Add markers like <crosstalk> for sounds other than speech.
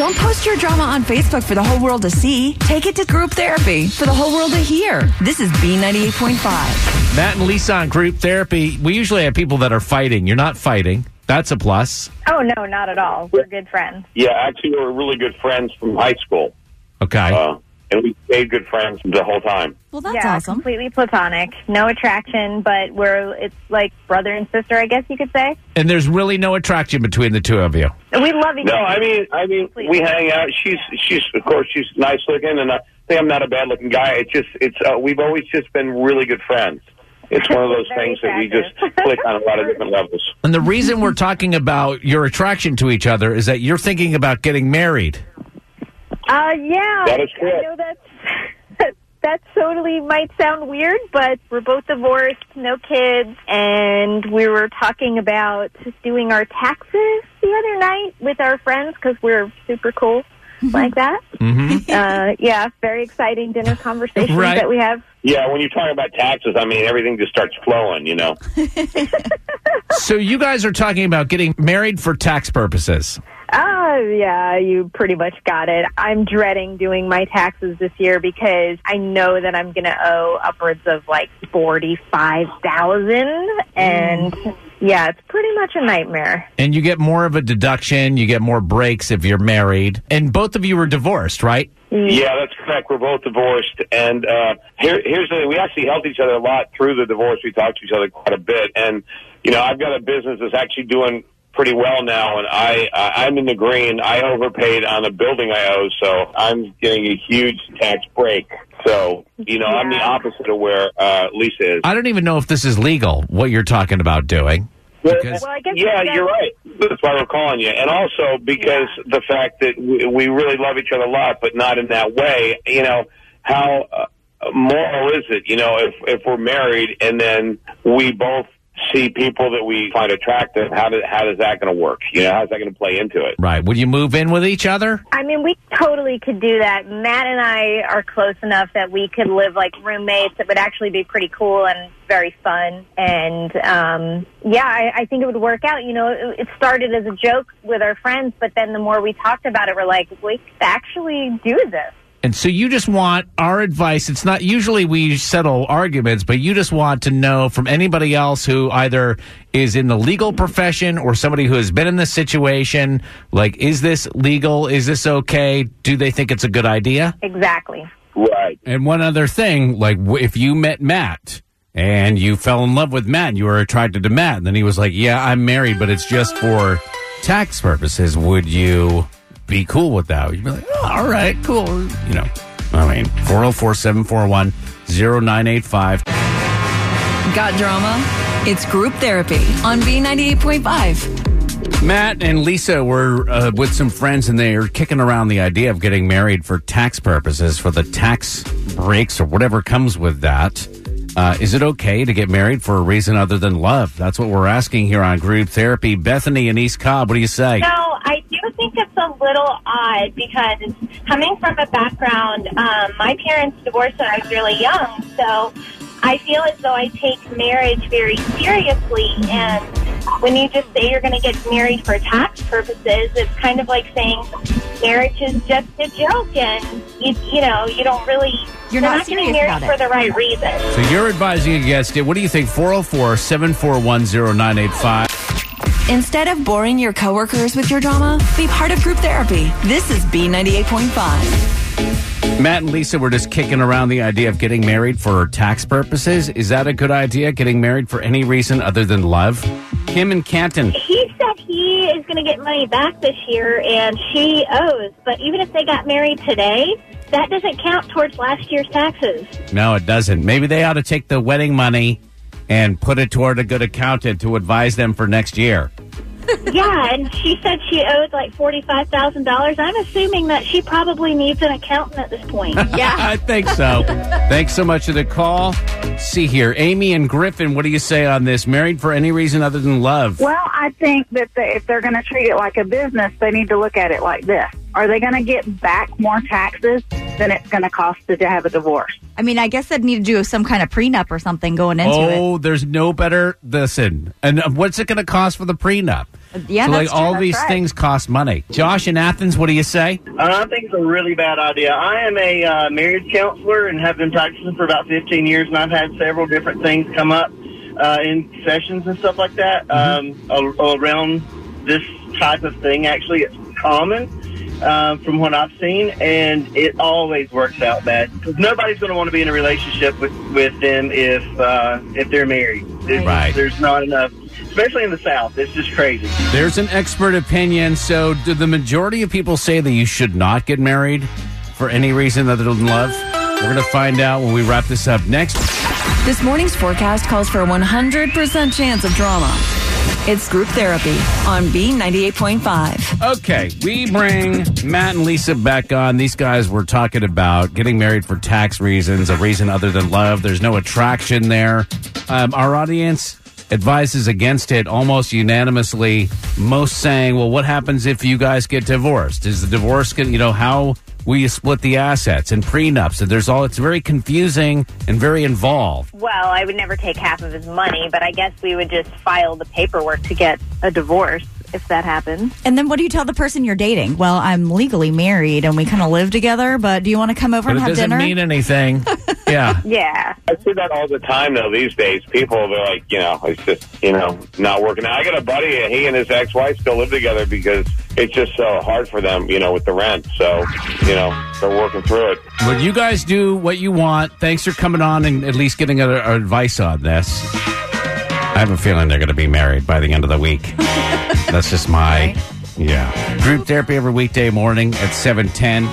Don't post your drama on Facebook for the whole world to see. Take it to group therapy for the whole world to hear. This is B98.5. Matt and Lisa on group therapy. We usually have people that are fighting. You're not fighting. That's a plus. Oh no, not at all. We're good friends. Yeah, actually, we're really good friends from high school, Okay. uh, and we stayed good friends the whole time. Well, that's yeah, awesome. completely platonic. No attraction, but we're it's like brother and sister, I guess you could say. and there's really no attraction between the two of you. We love each other. No. I mean, I mean, we hang out. She's, she's, of course, she's nice looking, and I think I'm not a bad looking guy. It's just, it's, uh, we've always just been really good friends. It's one of <laughs> those Very things that we just click on a lot of different levels. And the reason we're talking about your attraction to each other is that you're thinking about getting married. Uh, yeah. That is I know that's <laughs> that totally might sound weird, but we're both divorced, no kids, and we were talking about doing our taxes the other night with our friends because we're super cool like that. Mm-hmm. <laughs> Uh, yeah, very exciting dinner conversations Right. that we have. Yeah, when you're talking about taxes, I mean, everything just starts flowing, you know? <laughs> so you guys are talking about getting married for tax purposes. Yeah, you pretty much got it. I'm dreading doing my taxes this year because I know that I'm going to owe upwards of like 45,000 and yeah, it's pretty much a nightmare. And you get more of a deduction, you get more breaks if you're married. And both of you were divorced, right? Yeah, that's correct. We're both divorced, and uh, here, here's the thing: we actually helped each other a lot through the divorce. We talked to each other quite a bit, and you know, I've got a business that's actually doing pretty well now, and I, I I'm in the green. I overpaid on a building I owe, so I'm getting a huge tax break. So you know, I'm the opposite of where uh, Lisa is. I don't even know if this is legal, what you're talking about doing. Because Well, I guess yeah, you guys- you're right. That's why we're calling you. And also because the fact that we, we really love each other a lot, but not in that way. You know, how uh, moral is it? You know, if if we're married and then we both see people that we find attractive, how does how does that going to work? You know, how's that going to play into it? right, would you move in with each other? I mean, we totally could do that. Matt and I are close enough that we could live like roommates. It would actually be pretty cool and very fun. And um, yeah, I, I think it would work out. You know, it, it started as a joke with our friends, but then the more we talked about it, we're like, we could actually do this. And so you just want our advice. It's not usually we settle arguments, but you just want to know from anybody else who either is in the legal profession or somebody who has been in this situation, like, is this legal? Is this okay? Do they think it's a good idea? Exactly. Right. And one other thing, like if you met Matt and you fell in love with Matt, and you were attracted to Matt, and then he was like, "Yeah, I'm married, but it's just for tax purposes." Would you be cool with that? You'd be like, oh, "All right, cool." You know, I mean, 404-741-0985. Got drama? It's group therapy on B98.5. Matt and Lisa were uh, with some friends, and they are kicking around the idea of getting married for tax purposes, for the tax breaks or whatever comes with that. Uh, is it okay to get married for a reason other than love? That's what we're asking here on Group Therapy. Bethany and East Cobb, what do you say? No, I think it's a little odd because coming from a background, um, my parents divorced when I was really young, so I feel as though I take marriage very seriously. And when you just say you're going to get married for tax purposes, it's kind of like saying marriage is just a joke, and you, you know you don't really You're not getting serious married about it. for the right reason. So you're advising against it. What do you think? 404 741 0985. Instead of boring your coworkers with your drama, be part of group therapy. This is B98.5. Matt and Lisa were just kicking around the idea of getting married for tax purposes. Is that a good idea? Getting married for any reason other than love? Kim and Canton. He said he is going to get money back this year, and she owes. But even if they got married today, that doesn't count towards last year's taxes. No, it doesn't. Maybe they ought to take the wedding money and put it toward a good accountant to advise them for next year. yeah, and she said she owed like forty-five thousand dollars. I'm assuming that she probably needs an accountant at this point. <laughs> Yeah, <laughs> I think so. Thanks so much for the call. See here, Amy and Griffin, what do you say on this? Married for any reason other than love? Well, I think that they, if they're going to treat it like a business, they need to look at it like this. Are they going to get back more taxes than it's going to cost to have a divorce? I mean, I guess they'd need to do some kind of prenup or something going into it. Oh, there's no better. Listen, and uh, what's it going to cost for the prenup? Yeah, so that's like all true. these right. things cost money. Josh in Athens, what do you say? Uh, I think it's a really bad idea. I am a uh, marriage counselor and have been practicing for about 15 years, and I've had several different things come up uh, in sessions and stuff like that um, a- around this type of thing. Actually, it's common uh, from what I've seen, and it always works out bad because nobody's going to want to be in a relationship with with them if uh, if they're married. There's, Right. There's not enough, especially in the South. It's just crazy. There's an expert opinion. So, do the majority of people say that you should not get married for any reason other than love? We're going to find out when we wrap this up next. This morning's forecast calls for a 100% chance of drama. It's group therapy on B98.5. Okay, we bring Matt and Lisa back on. These guys were talking about getting married for tax reasons, a reason other than love. There's no attraction there. Um, our audience advises against it almost unanimously. Most saying, well, what happens if you guys get divorced? Is the divorce, gonna- you know, how will you split the assets and prenups? And there's all, it's very confusing and very involved. Well, I would never take half of his money, but I guess we would just file the paperwork to get a divorce if that happens. And then what do you tell the person you're dating? Well, I'm legally married and we kind of live together, but do you want to come over But and it have doesn't mean anything. <laughs> yeah. Yeah. I see that all the time though these days. People they're like, you know, it's just you know not working. out. I got a buddy, and he and his ex-wife still live together because it's just so hard for them, you know, with the rent. So you know they're working through it. But you guys do what you want. Thanks for coming on and at least getting our, our advice on this. I have a feeling they're going to be married by the end of the week. <laughs> That's just my, yeah. Group therapy every weekday morning at 710.